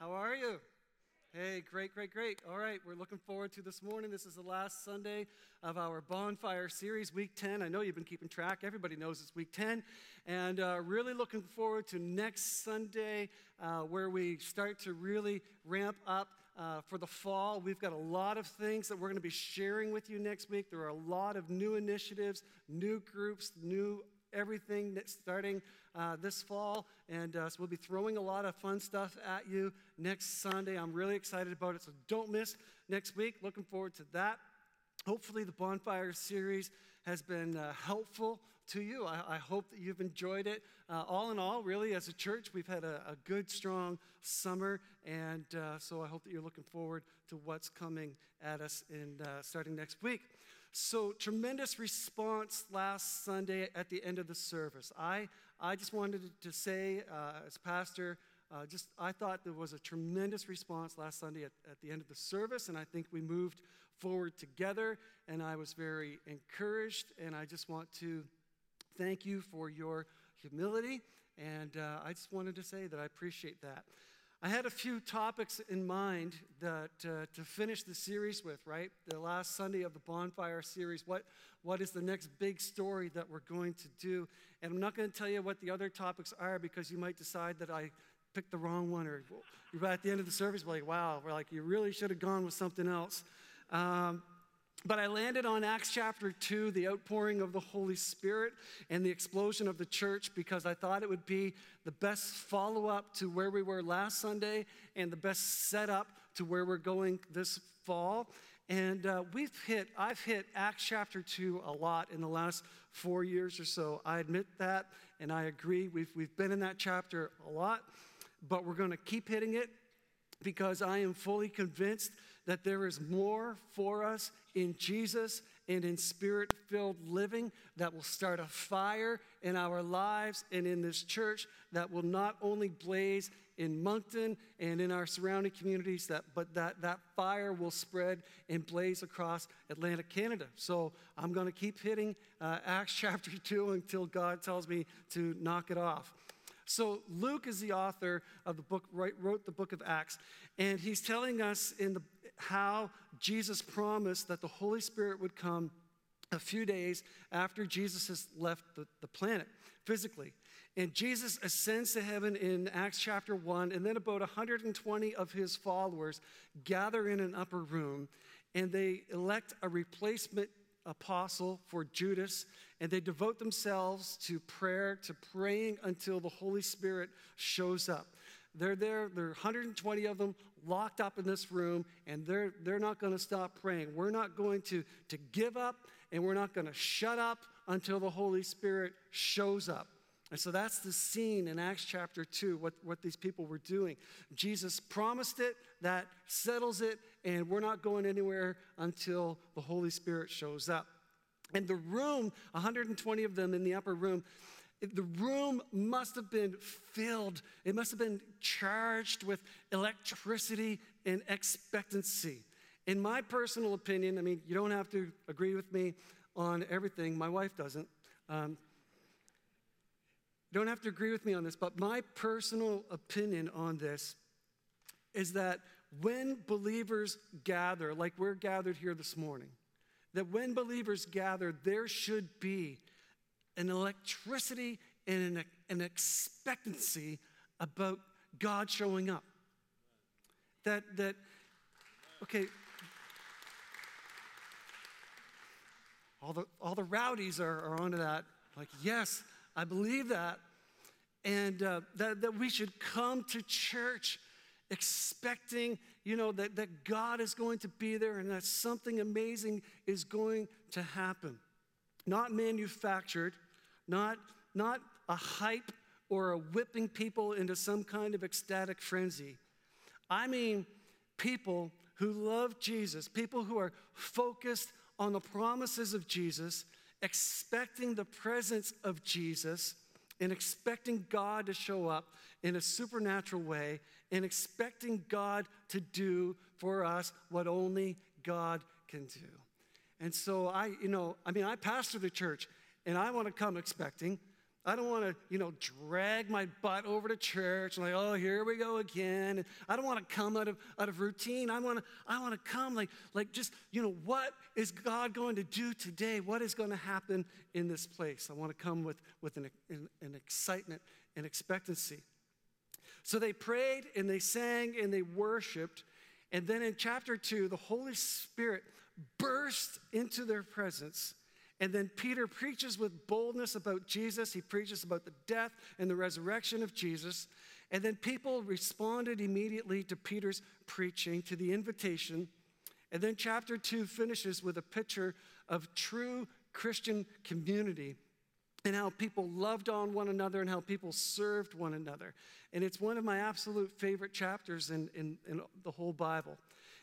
How are you? Hey, great, great, great. All right, we're looking forward to this morning. This is the last Sunday of our bonfire series, week 10. I know you've been keeping track. Everybody knows it's week 10. And uh, really looking forward to next Sunday uh, where we start to really ramp up uh, for the fall. We've got a lot of things that we're going to be sharing with you next week. There are a lot of new initiatives, new groups, new everything that's starting uh, this fall. And uh, so we'll be throwing a lot of fun stuff at you next Sunday. I'm really excited about it. So don't miss next week. Looking forward to that. Hopefully, the Bonfire series has been uh, helpful to you. I, I, hope that you've enjoyed it. Uh, all in all, really, as a church, we've had a, a good, strong summer. And uh, so I hope that you're looking forward to what's coming at us in uh, starting next week. So, tremendous response last Sunday at the end of the service. I, I just wanted to say, uh, as pastor, uh, just I thought there was a tremendous response last Sunday at, at the end of the service, and I think we moved forward together, and I was very encouraged. And I just want to thank you for your humility, and uh, I just wanted to say that I appreciate that. I had a few topics in mind that uh, to finish the series with, right? The last Sunday of the bonfire series. What, what is the next big story that we're going to do? And I'm not going to tell you what the other topics are because you might decide that I picked the wrong one, or you're at the end of the service, like, wow, we're like, you really should have gone with something else. Um, but I landed on Acts chapter 2, the outpouring of the Holy Spirit and the explosion of the church, because I thought it would be the best follow up to where we were last Sunday and the best setup to where we're going this fall. And uh, we've hit, I've hit Acts chapter 2 a lot in the last four years or so. I admit that, and I agree. We've, we've been in that chapter a lot, but we're going to keep hitting it because I am fully convinced that there is more for us in Jesus and in spirit filled living that will start a fire in our lives and in this church that will not only blaze in Moncton and in our surrounding communities, that, but that that fire will spread and blaze across Atlantic Canada. So I'm going to keep hitting uh, Acts chapter 2 until God tells me to knock it off. So Luke is the author of the book, wrote the book of Acts, and he's telling us in the, how Jesus promised that the Holy Spirit would come a few days after Jesus has left the, the planet physically. And Jesus ascends to heaven in Acts chapter 1, and then about 120 of his followers gather in an upper room, and they elect a replacement apostle for Judas, and they devote themselves to prayer, to praying until the Holy Spirit shows up. They're there, there are 120 of them locked up in this room, and they're, they're not going to stop praying. We're not going to, to give up, and we're not going to shut up until the Holy Spirit shows up. And so that's the scene in Acts chapter 2, what, what these people were doing. Jesus promised it, that settles it, and we're not going anywhere until the Holy Spirit shows up. And the room, 120 of them in the upper room, the room must have been filled, it must have been charged with electricity and expectancy. In my personal opinion, I mean, you don't have to agree with me on everything, my wife doesn't. Um, don't have to agree with me on this, but my personal opinion on this is that when believers gather, like we're gathered here this morning, that when believers gather, there should be an electricity and an, an expectancy about God showing up. That, that, okay, all the, all the rowdies are, are onto that. Like, yes, I believe that. And uh, that, that we should come to church expecting, you know, that, that God is going to be there and that something amazing is going to happen. Not manufactured, not, not a hype or a whipping people into some kind of ecstatic frenzy. I mean, people who love Jesus, people who are focused on the promises of Jesus expecting the presence of Jesus and expecting God to show up in a supernatural way and expecting God to do for us what only God can do. And so I, you know, I mean, I pastor the church and I want to come expecting. I don't want to, you know, drag my butt over to church and like, oh, here we go again. I don't want to come out of, out of routine. I want to, I want to come like, like just, you know, what is God going to do today? What is going to happen in this place? I want to come with, with an, an, an excitement and expectancy. So they prayed and they sang and they worshiped. And then in chapter two, the Holy Spirit burst into their presence and then Peter preaches with boldness about Jesus. He preaches about the death and the resurrection of Jesus. And then people responded immediately to Peter's preaching, to the invitation. And then chapter two finishes with a picture of true Christian community and how people loved on one another and how people served one another. And it's one of my absolute favorite chapters in, in, in the whole Bible.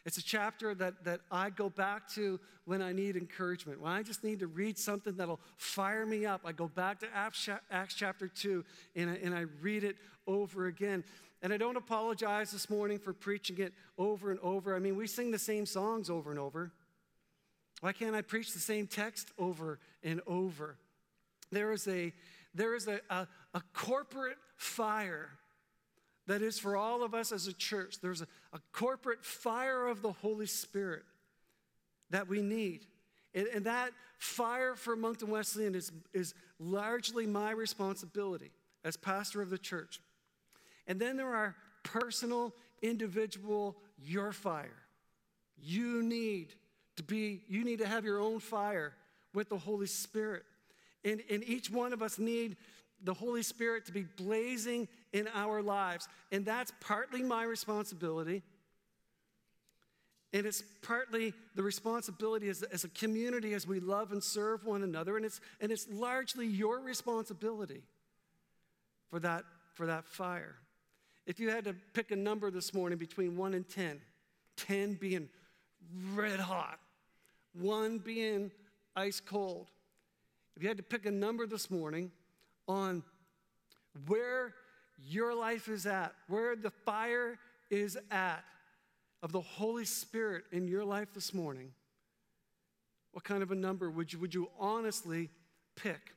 It's a chapter that, that I go back to when I need encouragement. When I just need to read something that'll fire me up, I go back to Acts, chapter 2 and I, and I read it over again. And I don't apologize this morning for preaching it over and over. I mean, we sing the same songs over and over. Why can't I preach the same text over and over? There is a, there is a, a, a corporate fire that is for all of us as a church. There's a, a corporate fire of the Holy Spirit that we need. And, and that fire for Moncton Wesleyan is, is largely my responsibility as pastor of the church. And then there are personal, individual, your fire. You need to be, you need to have your own fire with the Holy Spirit. And, and each one of us need the Holy Spirit to be blazing in our lives. And that's partly my responsibility. And it's partly the responsibility as, as a community as we love and serve one another. And it's, and it's largely your responsibility for that, for that fire. If you had to pick a number this morning between 1 and 10, 10 being red hot, 1 being ice cold, if you had to pick a number this morning, on where your life is at, where the fire is at of the Holy Spirit in your life this morning, what kind of a number would you, would you honestly pick?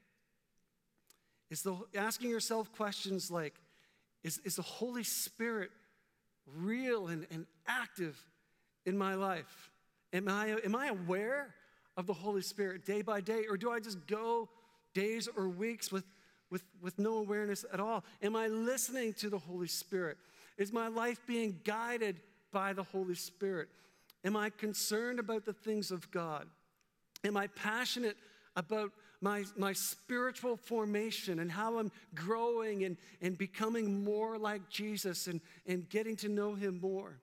Is the, asking yourself questions like, is, is the Holy Spirit real and, and active in my life? Am I, am I aware of the Holy Spirit day by day, or do I just go days or weeks with with, with no awareness at all? Am I listening to the Holy Spirit? Is my life being guided by the Holy Spirit? Am I concerned about the things of God? Am I passionate about my, my spiritual formation and how I'm growing and, and becoming more like Jesus and, and getting to know Him more?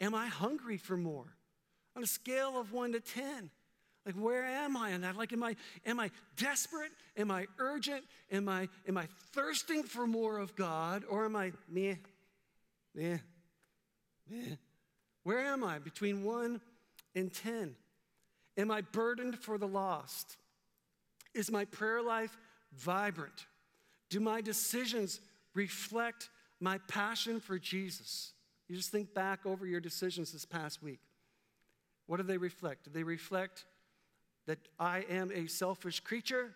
Am I hungry for more? On a scale of one to 10, like, where am I in that? Like, am I, am I desperate? Am I urgent? Am I, am I thirsting for more of God? Or am I meh, meh, meh? Where am I between one and 10? Am I burdened for the lost? Is my prayer life vibrant? Do my decisions reflect my passion for Jesus? You just think back over your decisions this past week. What do they reflect? Do they reflect that I am a selfish creature?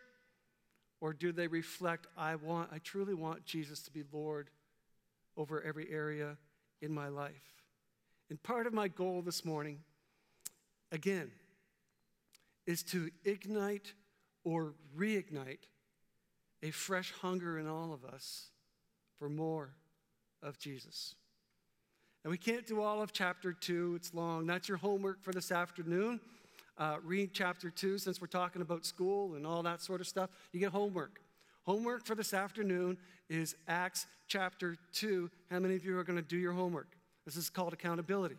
Or do they reflect, I want, I truly want Jesus to be Lord over every area in my life? And part of my goal this morning, again, is to ignite or reignite a fresh hunger in all of us for more of Jesus. And we can't do all of chapter two, it's long. That's your homework for this afternoon uh, read chapter 2 since we're talking about school and all that sort of stuff. You get homework. Homework for this afternoon is Acts chapter 2. How many of you are going to do your homework? This is called accountability.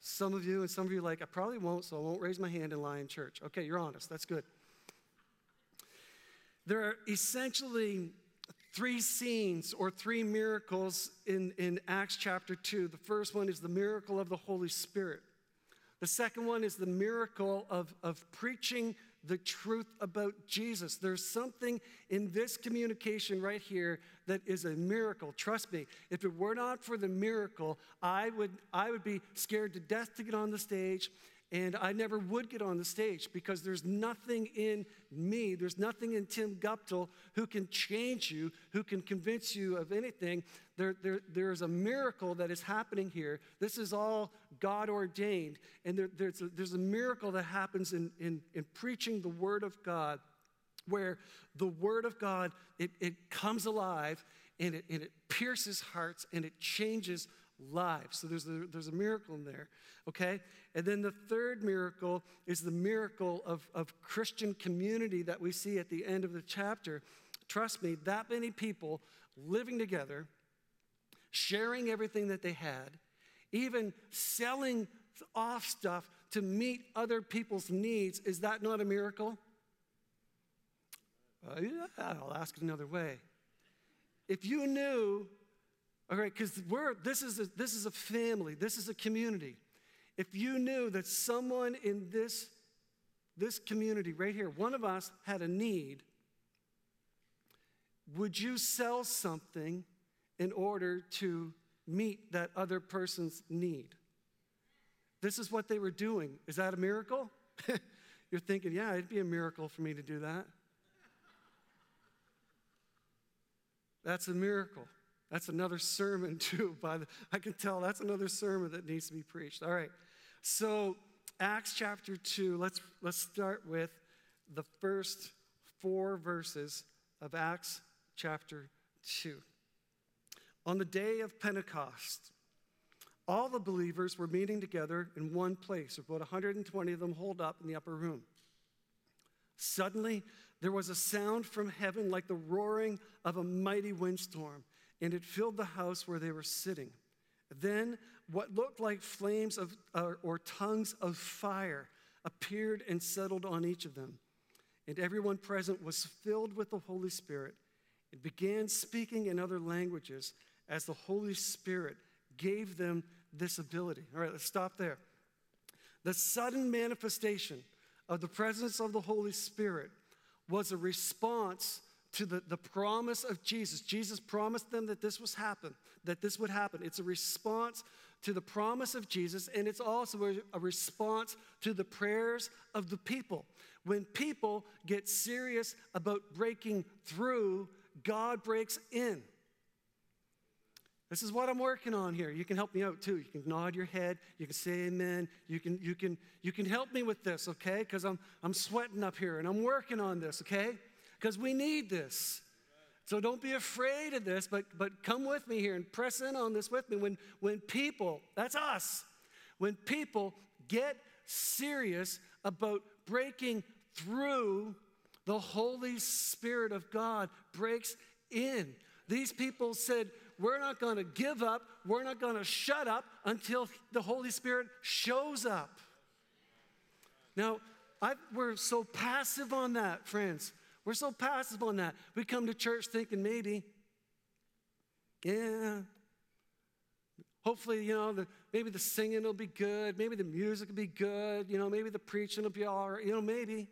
Some of you and some of you like, I probably won't, so I won't raise my hand and lie in church. Okay, you're honest. That's good. There are essentially three scenes or three miracles in, in Acts chapter 2. The first one is the miracle of the Holy Spirit. The second one is the miracle of, of preaching the truth about Jesus. There's something in this communication right here that is a miracle. Trust me, if it were not for the miracle, I would, I would be scared to death to get on the stage and I never would get on the stage because there's nothing in me, there's nothing in Tim Guptill who can change you, who can convince you of anything. There, there, there's a miracle that is happening here. This is all God ordained. And there, there's, a, there's a miracle that happens in, in, in preaching the Word of God where the Word of God, it, it comes alive and it, and it pierces hearts and it changes lives. So there's a, there's a miracle in there, okay? And then the third miracle is the miracle of, of Christian community that we see at the end of the chapter. Trust me, that many people living together, sharing everything that they had, even selling off stuff to meet other people's needs. Is that not a miracle? Uh, yeah, I'll ask it another way. If you knew, all right, because we're this is a, this is a family, this is a community. If you knew that someone in this this community right here, one of us had a need, would you sell something in order to meet that other person's need? This is what they were doing. Is that a miracle? You're thinking, yeah, it'd be a miracle for me to do that. That's a miracle. That's another sermon, too. By the, I can tell that's another sermon that needs to be preached. All right. So, Acts chapter 2, let's, let's start with the first four verses of Acts chapter 2. On the day of Pentecost, all the believers were meeting together in one place, about 120 of them holed up in the upper room. Suddenly, there was a sound from heaven like the roaring of a mighty windstorm, and it filled the house where they were sitting. Then, what looked like flames of, or tongues of fire appeared and settled on each of them. And everyone present was filled with the Holy Spirit and began speaking in other languages as the Holy Spirit gave them this ability. All right, let's stop there. The sudden manifestation of the presence of the Holy Spirit was a response to the, the promise of Jesus. Jesus promised them that this was happen, that this would happen. It's a response to the promise of Jesus, and it's also a, a response to the prayers of the people. When people get serious about breaking through, God breaks in. This is what I'm working on here. You can help me out too. You can nod your head. You can say amen. You can, you can, you can help me with this, okay? Because I'm, I'm sweating up here and I'm working on this, okay? Because we need this. So don't be afraid of this, but, but come with me here and press in on this with me. When, when people, that's us, when people get serious about breaking through, the Holy Spirit of God breaks in. These people said, we're not going to give up. We're not going to shut up until the Holy Spirit shows up. Now, I, we're so passive on that, friends. We're so passive on that. We come to church thinking maybe, yeah, hopefully, you know, the, maybe the singing will be good. Maybe the music will be good. You know, maybe the preaching will be all right. You know, maybe.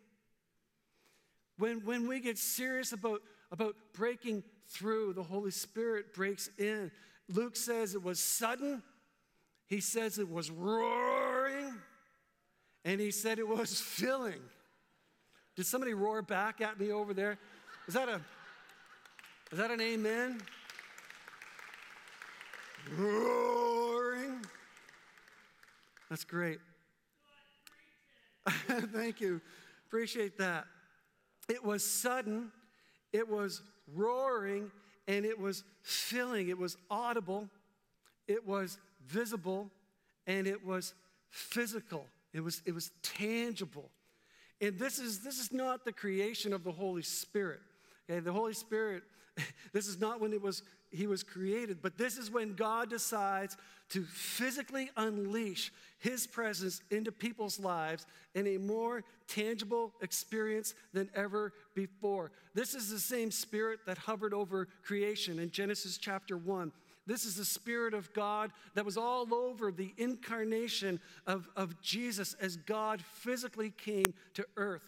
When, when we get serious about, about breaking through, the Holy Spirit breaks in. Luke says it was sudden, he says it was roaring, and he said it was filling. Did somebody roar back at me over there? Is that a is that an amen? Roaring. That's great. Thank you. Appreciate that. It was sudden, it was roaring, and it was filling. It was audible, it was visible, and it was physical. It was, it was tangible. And this is, this is not the creation of the Holy Spirit. Okay, the Holy Spirit, this is not when it was he was created, but this is when God decides to physically unleash his presence into people's lives in a more tangible experience than ever before. This is the same spirit that hovered over creation in Genesis chapter 1. This is the Spirit of God that was all over the incarnation of, of Jesus as God physically came to earth.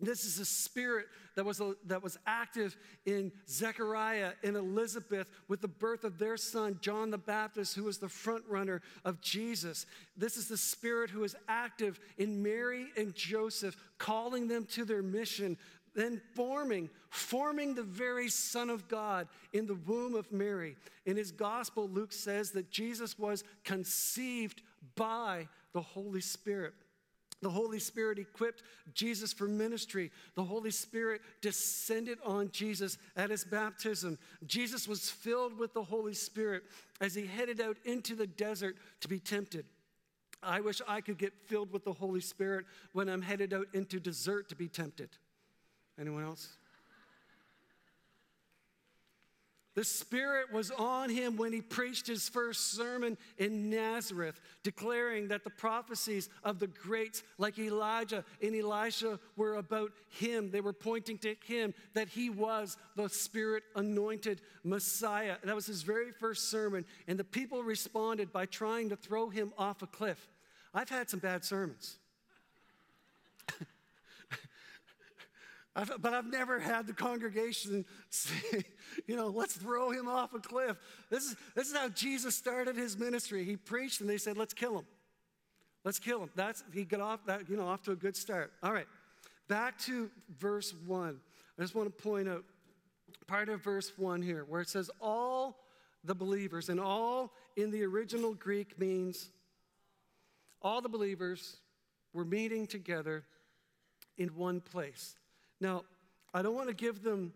This is a spirit that was, a, that was active in Zechariah and Elizabeth with the birth of their son, John the Baptist, who was the front runner of Jesus. This is the spirit who is active in Mary and Joseph, calling them to their mission, then forming, forming the very Son of God in the womb of Mary. In his gospel, Luke says that Jesus was conceived by the Holy Spirit. The Holy Spirit equipped Jesus for ministry. The Holy Spirit descended on Jesus at his baptism. Jesus was filled with the Holy Spirit as he headed out into the desert to be tempted. I wish I could get filled with the Holy Spirit when I'm headed out into desert to be tempted. Anyone else? The Spirit was on him when he preached his first sermon in Nazareth, declaring that the prophecies of the greats like Elijah and Elisha were about him. They were pointing to him, that he was the Spirit anointed Messiah. That was his very first sermon, and the people responded by trying to throw him off a cliff. I've had some bad sermons. I've, but I've never had the congregation say, you know, let's throw him off a cliff. This is, this is how Jesus started his ministry. He preached and they said, let's kill him. Let's kill him. That's, he got off, that, you know, off to a good start. All right, back to verse 1. I just want to point out part of verse 1 here where it says, all the believers, and all in the original Greek means all the believers were meeting together in one place. Now, I don't want to give them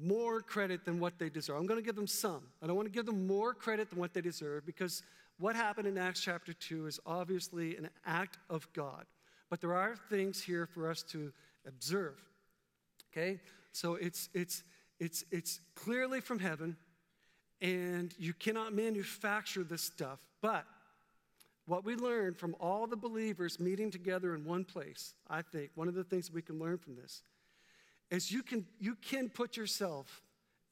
more credit than what they deserve. I'm going to give them some. I don't want to give them more credit than what they deserve because what happened in Acts chapter 2 is obviously an act of God. But there are things here for us to observe. Okay? So it's it's it's it's clearly from heaven and you cannot manufacture this stuff. But what we learn from all the believers meeting together in one place, I think one of the things we can learn from this is you can, you can put yourself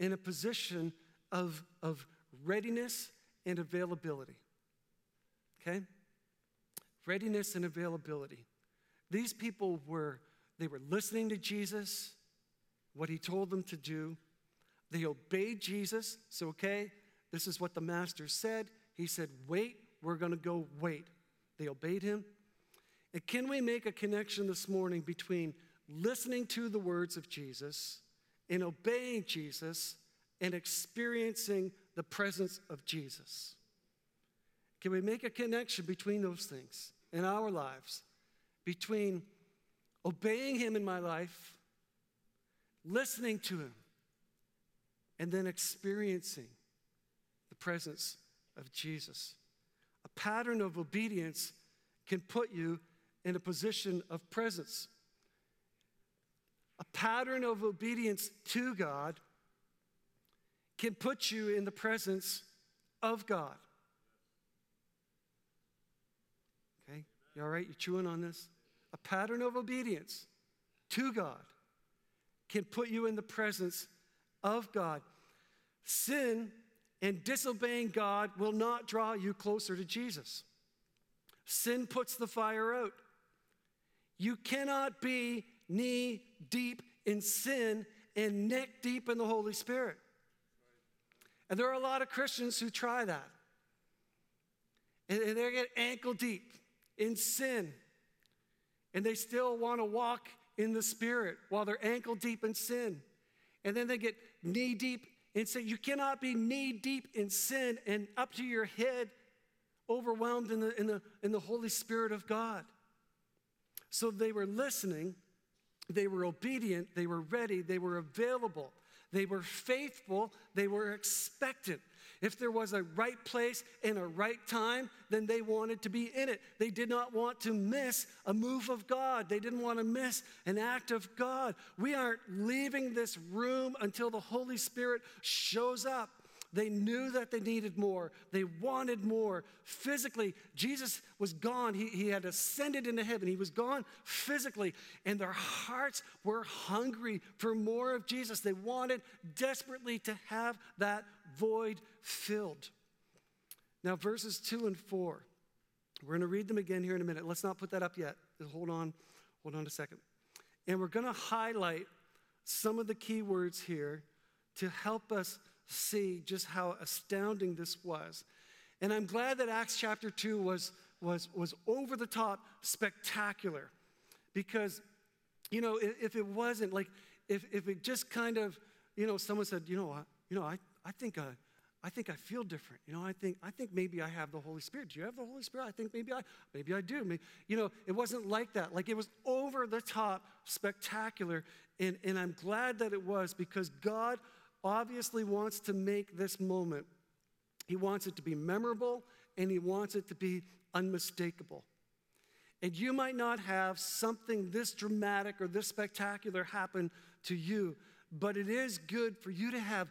in a position of, of readiness and availability. Okay? Readiness and availability. These people were, they were listening to Jesus, what he told them to do. They obeyed Jesus. So, okay, this is what the master said. He said, wait, we're to go wait. They obeyed him. And can we make a connection this morning between listening to the words of Jesus, in obeying Jesus, and experiencing the presence of Jesus. Can we make a connection between those things in our lives? Between obeying Him in my life, listening to Him, and then experiencing the presence of Jesus. A pattern of obedience can put you in a position of presence a pattern of obedience to God can put you in the presence of God. Okay? You all right? You chewing on this? A pattern of obedience to God can put you in the presence of God. Sin and disobeying God will not draw you closer to Jesus. Sin puts the fire out. You cannot be knee deep in sin and neck deep in the Holy Spirit. And there are a lot of Christians who try that. And they get ankle deep in sin. And they still want to walk in the Spirit while they're ankle deep in sin. And then they get knee deep in sin. You cannot be knee deep in sin and up to your head overwhelmed in the, in the, in the Holy Spirit of God. So they were listening they were obedient, they were ready, they were available, they were faithful, they were expectant. If there was a right place and a right time, then they wanted to be in it. They did not want to miss a move of God. They didn't want to miss an act of God. We aren't leaving this room until the Holy Spirit shows up. They knew that they needed more. They wanted more. Physically, Jesus was gone. He, he had ascended into heaven. He was gone physically, and their hearts were hungry for more of Jesus. They wanted desperately to have that void filled. Now, verses 2 and 4. We're going to read them again here in a minute. Let's not put that up yet. Hold on. Hold on a second. And we're going to highlight some of the key words here to help us see just how astounding this was. And I'm glad that Acts chapter 2 was, was, was over the top spectacular because, you know, if, if, it wasn't, like, if, if it just kind of, you know, someone said, you know what, you know, I, I think, uh, I think I feel different. You know, I think, I think maybe I have the Holy Spirit. Do you have the Holy Spirit? I think maybe I, maybe I do. Maybe, you know, it wasn't like that. Like it was over the top, spectacular. And, and I'm glad that it was because God obviously wants to make this moment, He wants it to be memorable and He wants it to be unmistakable. And you might not have something this dramatic or this spectacular happen to you, but it is good for you to have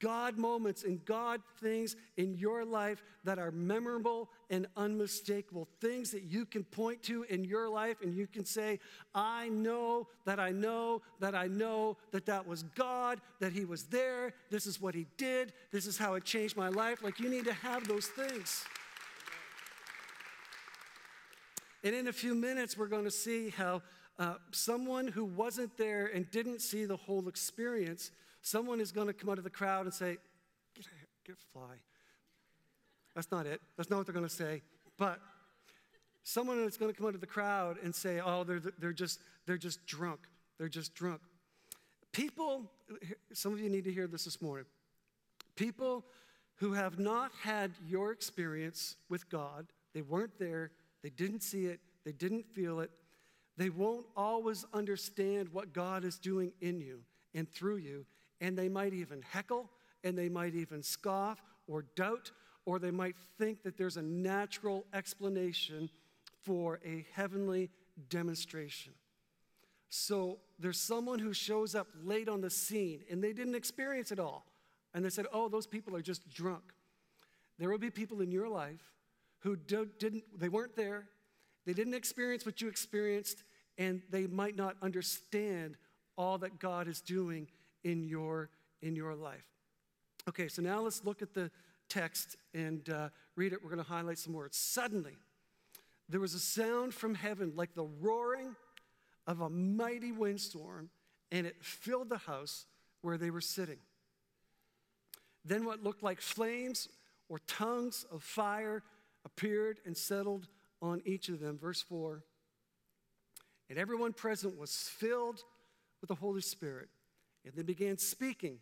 God moments and God things in your life that are memorable and unmistakable. Things that you can point to in your life and you can say, I know that I know that I know that that was God, that He was there. This is what He did. This is how it changed my life. Like you need to have those things. And in a few minutes, we're going to see how uh, someone who wasn't there and didn't see the whole experience Someone is going to come out of the crowd and say, Get a, get a fly. That's not it. That's not what they're going to say. But someone is going to come out of the crowd and say, Oh, they're, they're, just, they're just drunk. They're just drunk. People, some of you need to hear this this morning. People who have not had your experience with God, they weren't there, they didn't see it, they didn't feel it, they won't always understand what God is doing in you and through you, and they might even heckle, and they might even scoff or doubt, or they might think that there's a natural explanation for a heavenly demonstration. So there's someone who shows up late on the scene and they didn't experience it all. And they said, oh, those people are just drunk. There will be people in your life who didn't, they weren't there, they didn't experience what you experienced, and they might not understand all that God is doing in your, in your life. Okay, so now let's look at the text and uh, read it. We're going to highlight some words. Suddenly, there was a sound from heaven like the roaring of a mighty windstorm, and it filled the house where they were sitting. Then, what looked like flames or tongues of fire appeared and settled on each of them. Verse 4 And everyone present was filled with the Holy Spirit and they began speaking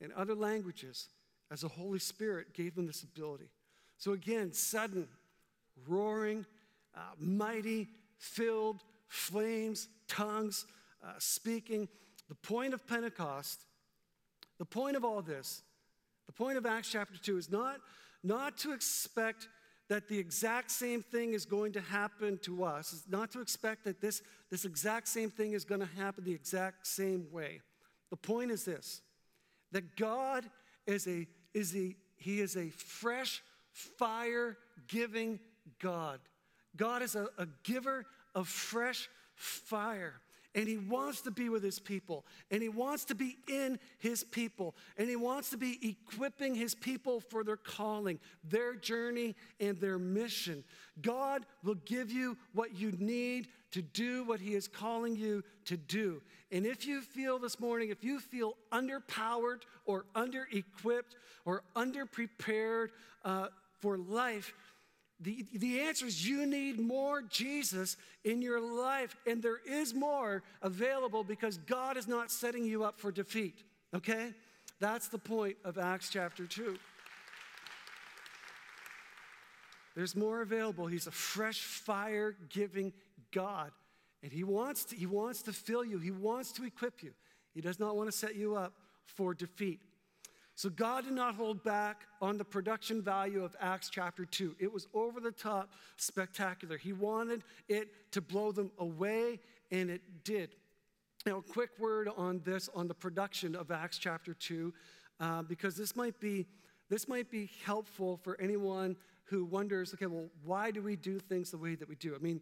in other languages as the Holy Spirit gave them this ability. So, again, sudden, roaring, uh, mighty, filled, flames, tongues, uh, speaking. The point of Pentecost, the point of all this, the point of Acts chapter 2 is not, not to expect that the exact same thing is going to happen to us, it's not to expect that this, this exact same thing is going to happen the exact same way. The point is this that God is a, is a, he is a fresh, fire giving God. God is a, a giver of fresh fire. And he wants to be with his people. And he wants to be in his people. And he wants to be equipping his people for their calling, their journey, and their mission. God will give you what you need to do what He is calling you to do. And if you feel this morning, if you feel underpowered or under equipped or underprepared uh, for life, the, the answer is you need more Jesus in your life, and there is more available because God is not setting you up for defeat, okay? That's the point of Acts chapter 2. There's more available. He's a fresh fire giving God. And he wants, to, he wants to fill you, He wants to equip you. He does not want to set you up for defeat. So God did not hold back on the production value of Acts chapter 2. It was over the top, spectacular. He wanted it to blow them away, and it did. Now, a quick word on this, on the production of Acts chapter 2, uh, because this might, be, this might be helpful for anyone who wonders, okay, well, why do we do things the way that we do? I mean,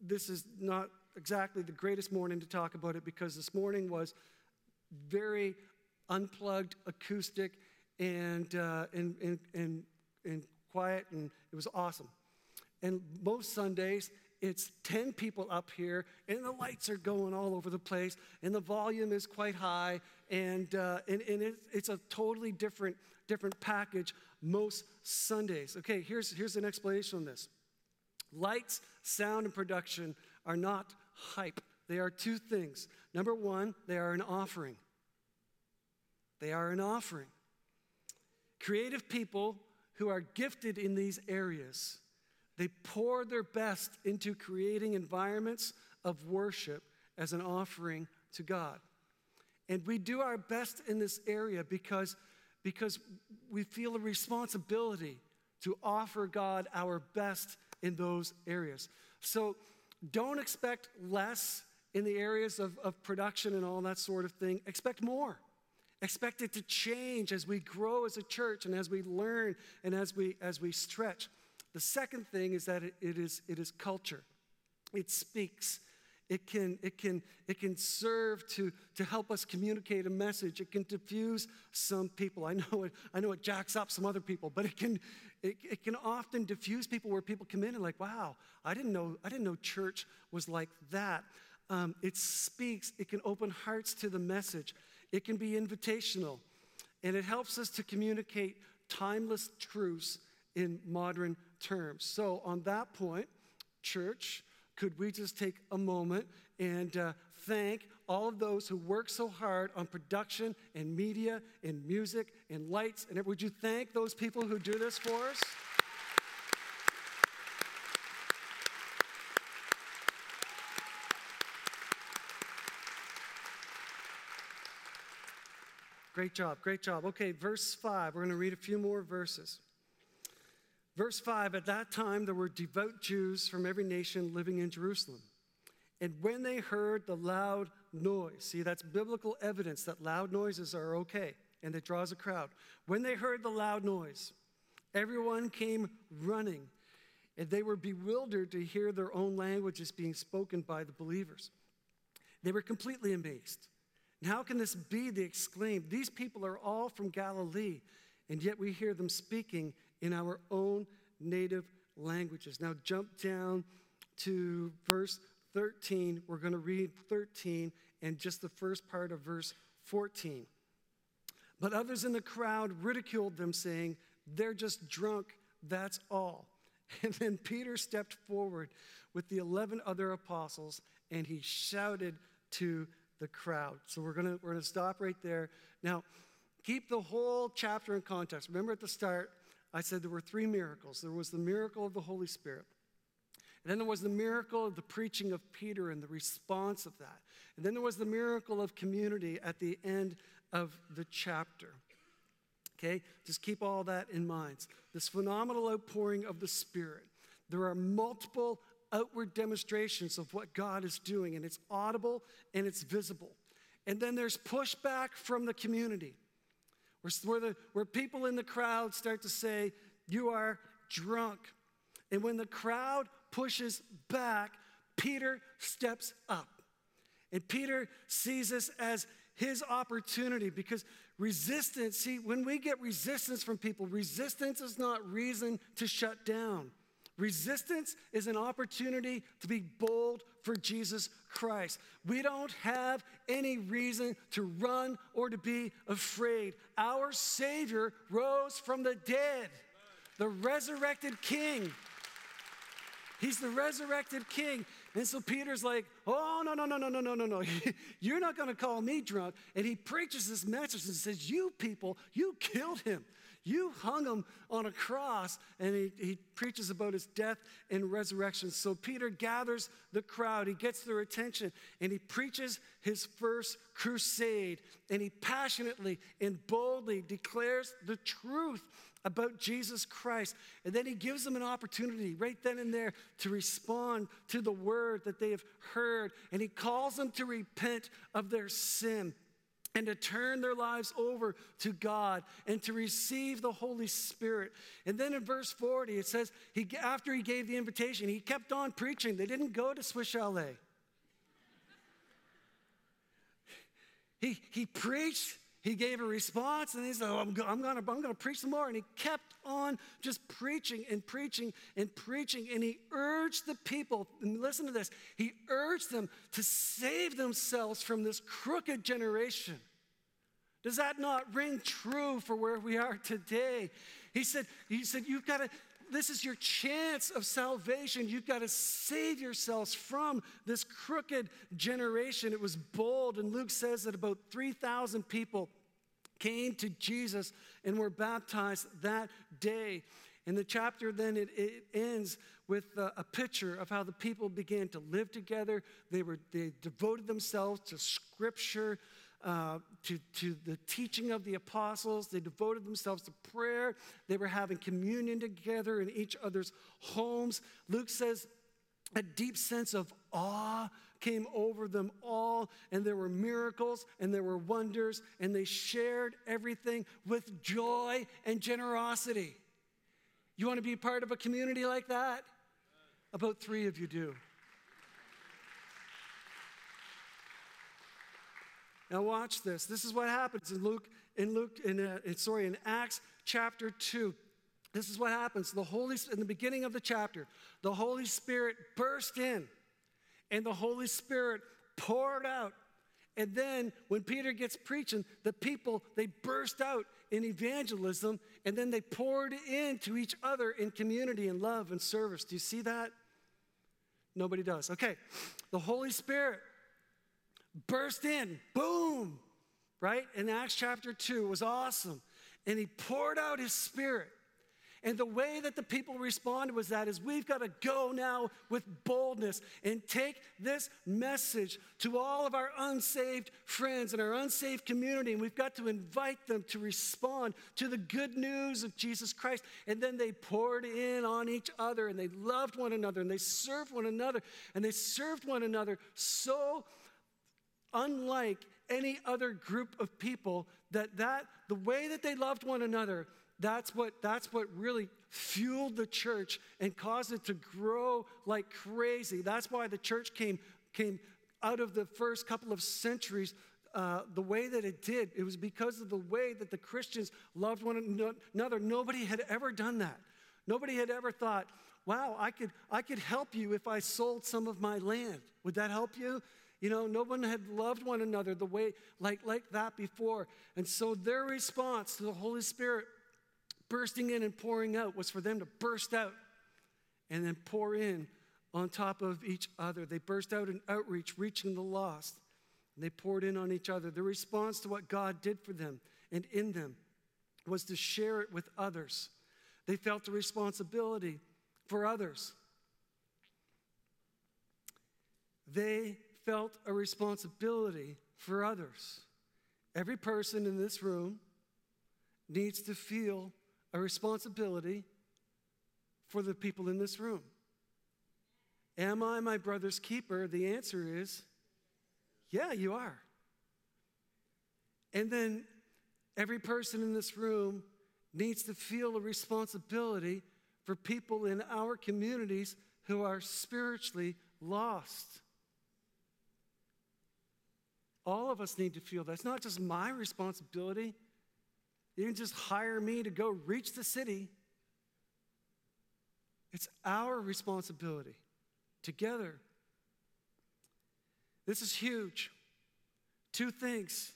this is not exactly the greatest morning to talk about it because this morning was very unplugged, acoustic, and, uh, and, and, and, and quiet, and it was awesome. And most Sundays, it's 10 people up here, and the lights are going all over the place, and the volume is quite high, and, uh, and, and it, it's a totally different, different package most Sundays. Okay, here's, here's an explanation on this lights, sound, and production are not hype. They are two things. Number one, they are an offering. They are an offering. Creative people who are gifted in these areas, they pour their best into creating environments of worship as an offering to God. And we do our best in this area because, because we feel a responsibility to offer God our best in those areas. So don't expect less in the areas of, of production and all that sort of thing. Expect more. Expect it to change as we grow as a church and as we learn and as we, as we stretch. The second thing is that it, it, is, it is culture. It speaks. It can, it can, it can serve to, to help us communicate a message. It can diffuse some people. I know it, I know it jacks up some other people, but it can, it, it can often diffuse people where people come in and like, wow, I didn't know, I didn't know church was like that. Um, it speaks, it can open hearts to the message. It can be invitational, and it helps us to communicate timeless truths in modern terms. So, on that point, church, could we just take a moment and uh, thank all of those who work so hard on production and media and music and lights? And would you thank those people who do this for us? Great job, great job. Okay, verse 5. We're going to read a few more verses. Verse 5 At that time, there were devout Jews from every nation living in Jerusalem. And when they heard the loud noise, see, that's biblical evidence that loud noises are okay and it draws a crowd. When they heard the loud noise, everyone came running, and they were bewildered to hear their own languages being spoken by the believers. They were completely amazed. And how can this be? They exclaimed. These people are all from Galilee, and yet we hear them speaking in our own native languages. Now, jump down to verse 13. We're going to read 13 and just the first part of verse 14. But others in the crowd ridiculed them, saying, They're just drunk, that's all. And then Peter stepped forward with the 11 other apostles, and he shouted to the crowd. So we're going we're gonna stop right there. Now, keep the whole chapter in context. Remember at the start, I said there were three miracles there was the miracle of the Holy Spirit. And then there was the miracle of the preaching of Peter and the response of that. And then there was the miracle of community at the end of the chapter. Okay? Just keep all that in mind. This phenomenal outpouring of the Spirit. There are multiple outward demonstrations of what God is doing, and it's audible and it's visible. And then there's pushback from the community, where, the, where people in the crowd start to say, You are drunk. And when the crowd pushes back, Peter steps up. And Peter sees this as his opportunity because resistance, see, when we get resistance from people, resistance is not reason to shut down. Resistance is an opportunity to be bold for Jesus Christ. We don't have any reason to run or to be afraid. Our Savior rose from the dead, the resurrected King. He's the resurrected King. And so Peter's like, oh, no, no, no, no, no, no, no, no. You're not going to call me drunk. And he preaches this message and says, You people, you killed him. You hung him on a cross, and he, he preaches about his death and resurrection. So Peter gathers the crowd, he gets their attention, and he preaches his first crusade. And he passionately and boldly declares the truth about Jesus Christ. And then he gives them an opportunity right then and there to respond to the word that they have heard. And he calls them to repent of their sin and to turn their lives over to God and to receive the Holy Spirit. And then in verse 40, it says, he, after he gave the invitation, he kept on preaching. They didn't go to Swiss Chalet. He, he preached, he gave a response and he said, oh, I'm, go- I'm to I'm gonna preach some more. And he kept on just preaching and preaching and preaching. And he urged the people, and listen to this, he urged them to save themselves from this crooked generation. Does that not ring true for where we are today? He said, he said, you've got to, this is your chance of salvation. You've got to save yourselves from this crooked generation. It was bold, and Luke says that about 3,000 people came to Jesus and were baptized that day. And the chapter then it, it ends with a, a, picture of how the people began to live together. They were they devoted themselves to Scripture uh, to, to the teaching of the apostles. They devoted themselves to prayer. They were having communion together in each other's homes. Luke says a deep sense of awe came over them all, and there were miracles and there were wonders, and they shared everything with joy and generosity. You want to be part of a community like that? About three of you do. Now watch this. This is what happens in Luke, in Luke, in, uh, sorry, in Acts chapter 2. This is what happens. The Holy in the beginning of the chapter, the Holy Spirit burst in, and the Holy Spirit poured out. And then when Peter gets preaching, the people they burst out in evangelism, and then they poured into each other in community and love and service. Do you see that? Nobody does. Okay. The Holy Spirit burst in, boom, right? In Acts chapter 2, it was awesome. And he poured out his spirit. And the way that the people responded was that is we've got to go now with boldness and take this message to all of our unsaved friends and our unsaved community. And we've got to invite them to respond to the good news of Jesus Christ. And then they poured in on each other and they loved one another and they served one another and they served one another so unlike any other group of people that that the way that they loved one another that's what that's what really fueled the church and caused it to grow like crazy. That's why the church came came out of the first couple of centuries uh, the way that it did. It was because of the way that the christians loved one another. Nobody had ever done that. Nobody had ever thought wow i could i could help you if i sold some of my land. Would that help you you know, no one had loved one another the way like, like that before. And so their response to the Holy Spirit bursting in and pouring out was for them to burst out and then pour in on top of each other. They burst out in outreach, reaching the lost. And they poured in on each other. The response to what God did for them and in them was to share it with others. They felt a responsibility for others. They felt a responsibility for others. Every person in this room needs to feel a responsibility for the people in this room. Am I my brother's keeper? The answer is yeah, you are. And then every person in this room needs to feel a responsibility for people in our communities who are spiritually lost. All of us need to feel that. It's not just my responsibility. You didn't just hire me to go reach the city. It's our responsibility together. This is huge. Two things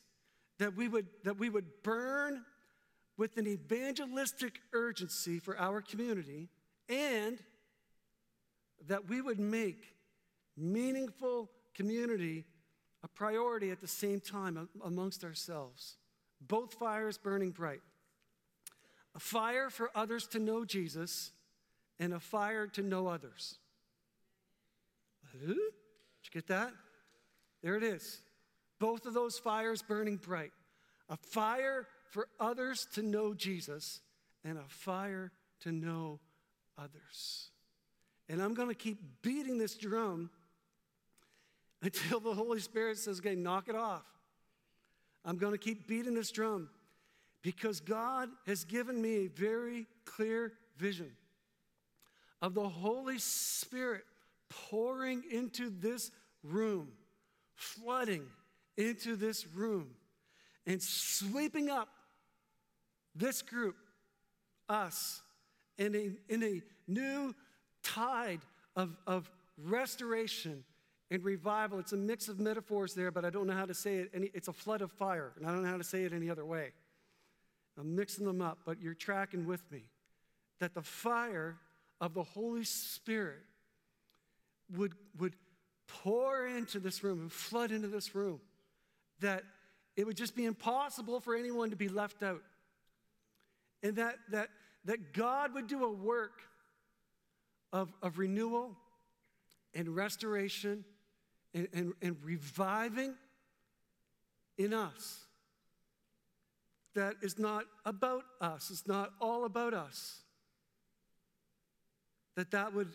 that we would that we would burn with an evangelistic urgency for our community and that we would make meaningful community a priority at the same time amongst ourselves. Both fires burning bright. A fire for others to know Jesus, and a fire to know others. Did you get that? There it is. Both of those fires burning bright. A fire for others to know Jesus, and a fire to know others. And I'm going to keep beating this drum until the Holy Spirit says, okay, knock it off. I'm going to keep beating this drum because God has given me a very clear vision of the Holy Spirit pouring into this room, flooding into this room. and sweeping up this group, us, in a, in a new tide of, of restoration and revival. It's a mix of metaphors there, but I don't know how to say it. Any, it's a flood of fire, and I don't know how to say it any other way. I'm mixing them up, but you're tracking with me. That the fire of the Holy Spirit would, would pour into this room and flood into this room. That it would just be impossible for anyone to be left out. And that, that, that God would do a work of, of renewal and restoration and, and, and reviving in us that is not about us, it's not all about us. That that would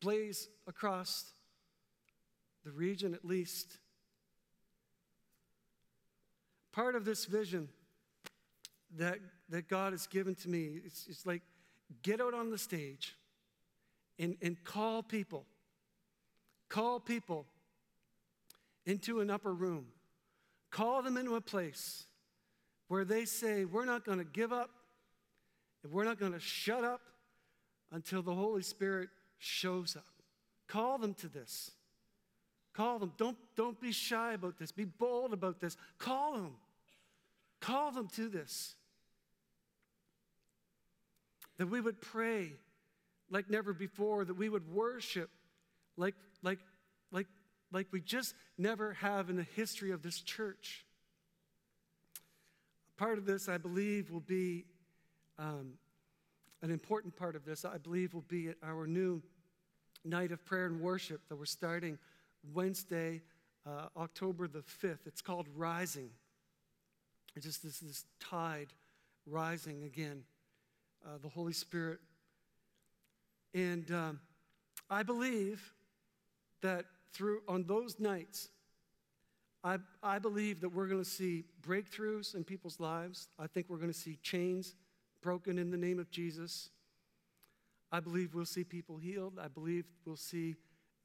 blaze across the region at least. Part of this vision that, that God has given to me, it's, it's like get out on the stage and, and call people. Call people into an upper room. Call them into a place where they say, We're not going to give up and we're not going to shut up until the Holy Spirit shows up. Call them to this. Call them. Don't, don't be shy about this. Be bold about this. Call them. Call them to this. That we would pray like never before, that we would worship like, like, like, like we just never have in the history of this church. Part of this, I believe, will be um, an important part of this, I believe, will be our new night of prayer and worship that we're starting Wednesday, uh, October the 5th. It's called Rising. It's just this, this tide rising again. Uh, the Holy Spirit and um, I believe that through on those nights, I, I believe that we're going to see breakthroughs in people's lives. I think we're going to see chains broken in the name of Jesus. I believe we'll see people healed. I believe we'll see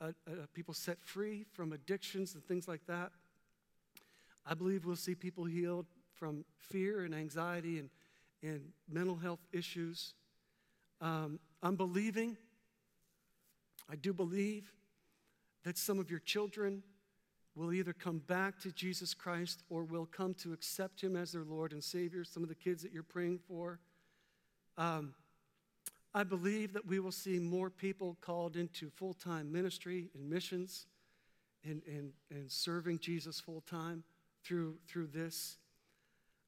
uh, uh, people set free from addictions and things like that. I believe we'll see people healed from fear and anxiety and, and mental health issues. Um, I'm believing, I do believe that some of your children will either come back to Jesus Christ or will come to accept Him as their Lord and Savior. Some of the kids that you're praying for. Um, I believe that we will see more people called into full time ministry and missions and, and, and serving Jesus full time through, through this.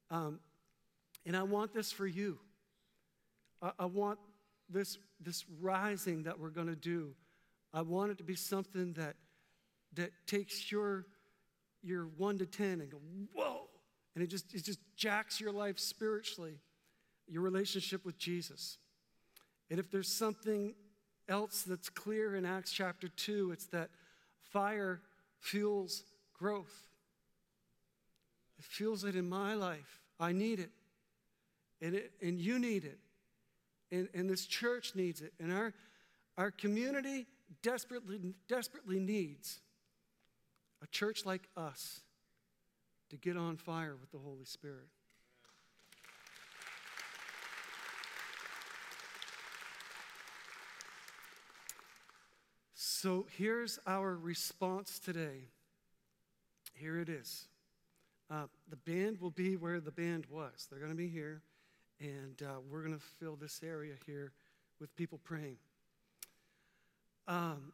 Um, and I want this for you. I, I want this, this rising that we're going to do, I want it to be something that, that takes your, your 1 to 10 and go, whoa, and it just, it just jacks your life spiritually, your relationship with Jesus. And if there's something else that's clear in Acts chapter 2, it's that fire fuels growth. It fuels it in my life. I need it. And, it, and you need it and, and this church needs it, and our, our community desperately, desperately needs a church like us to get on fire with the Holy Spirit. So here's our response today. Here it is. Uh, the band will be where the band was. They're going to be here. And uh, we're going to fill this area here with people praying. Um,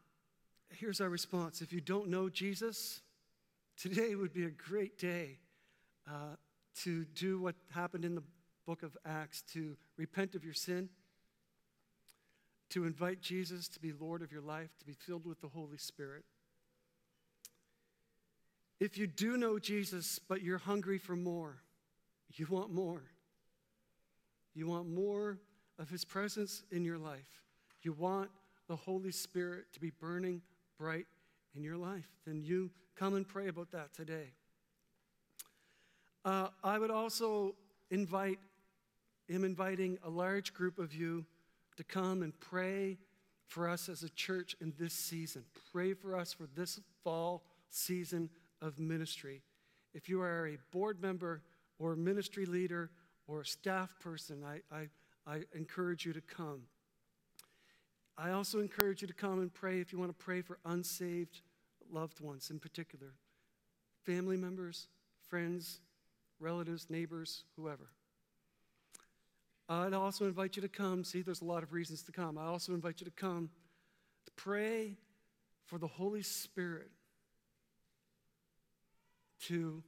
here's our response if you don't know Jesus, today would be a great day uh, to do what happened in the book of Acts to repent of your sin, to invite Jesus to be Lord of your life, to be filled with the Holy Spirit. If you do know Jesus, but you're hungry for more, you want more, you want more of His presence in your life. You want the Holy Spirit to be burning bright in your life. Then you come and pray about that today. Uh, I would also invite, am inviting a large group of you to come and pray for us as a church in this season. Pray for us for this fall season of ministry. if you are a board member or ministry leader or a staff person, I, I, I encourage you to come. I also encourage you to come and pray if you want to pray for unsaved loved ones in particular family members, friends, relatives, neighbors, whoever. I'd also invite you to come. See, there's a lot of reasons to come. I also invite you to come to pray for the Holy Spirit to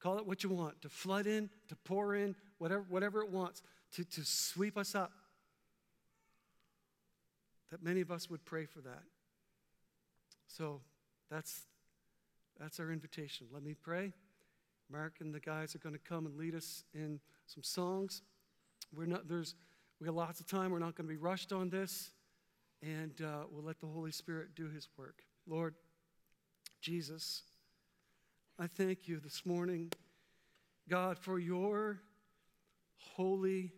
call it what you want, to flood in, to pour in, whatever, whatever it wants, to, to sweep us up. That many of us would pray for that. So that's, that's our invitation. Let me pray. Mark and the guys are going to come and lead us in some songs. We're not, there's, we have lots of time. We're not going to be rushed on this. And uh, we'll let the Holy Spirit do his work. Lord, Jesus, I thank you this morning, God, for your holy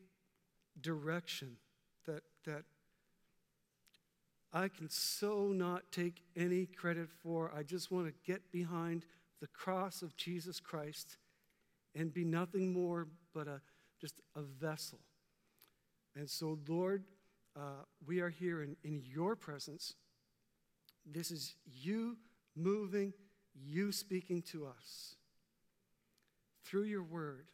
direction that, that I can so not take any credit for. I just want to get behind the cross of Jesus Christ and be nothing more but a, just a vessel. And so, Lord, uh, we are here in, in your presence. This is you moving, you speaking to us through your word.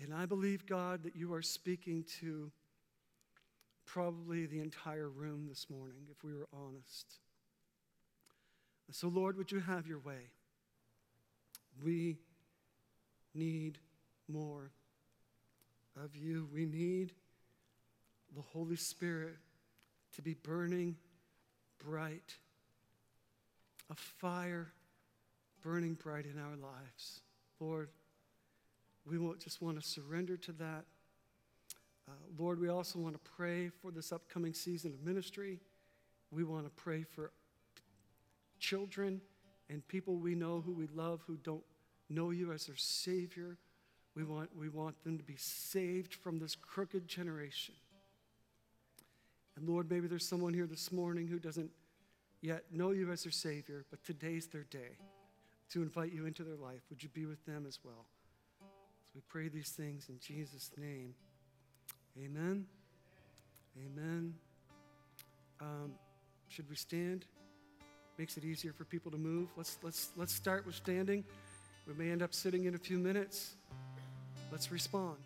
And I believe, God, that you are speaking to probably the entire room this morning, if we were honest. So, Lord, would you have your way? We need more of you. We need the Holy Spirit to be burning bright, a fire burning bright in our lives. Lord, we won't just want to surrender to that. Uh, Lord, we also want to pray for this upcoming season of ministry. We want to pray for children and people we know who we love who don't know you as their Savior. We want, we want them to be saved from this crooked generation. And Lord, maybe there's someone here this morning who doesn't yet know you as their Savior, but today's their day to invite you into their life. Would you be with them as well? We pray these things in Jesus' name. Amen. Amen. Um, should we stand? Makes it easier for people to move. Let's, let's, let's start with standing. We may end up sitting in a few minutes. Let's respond.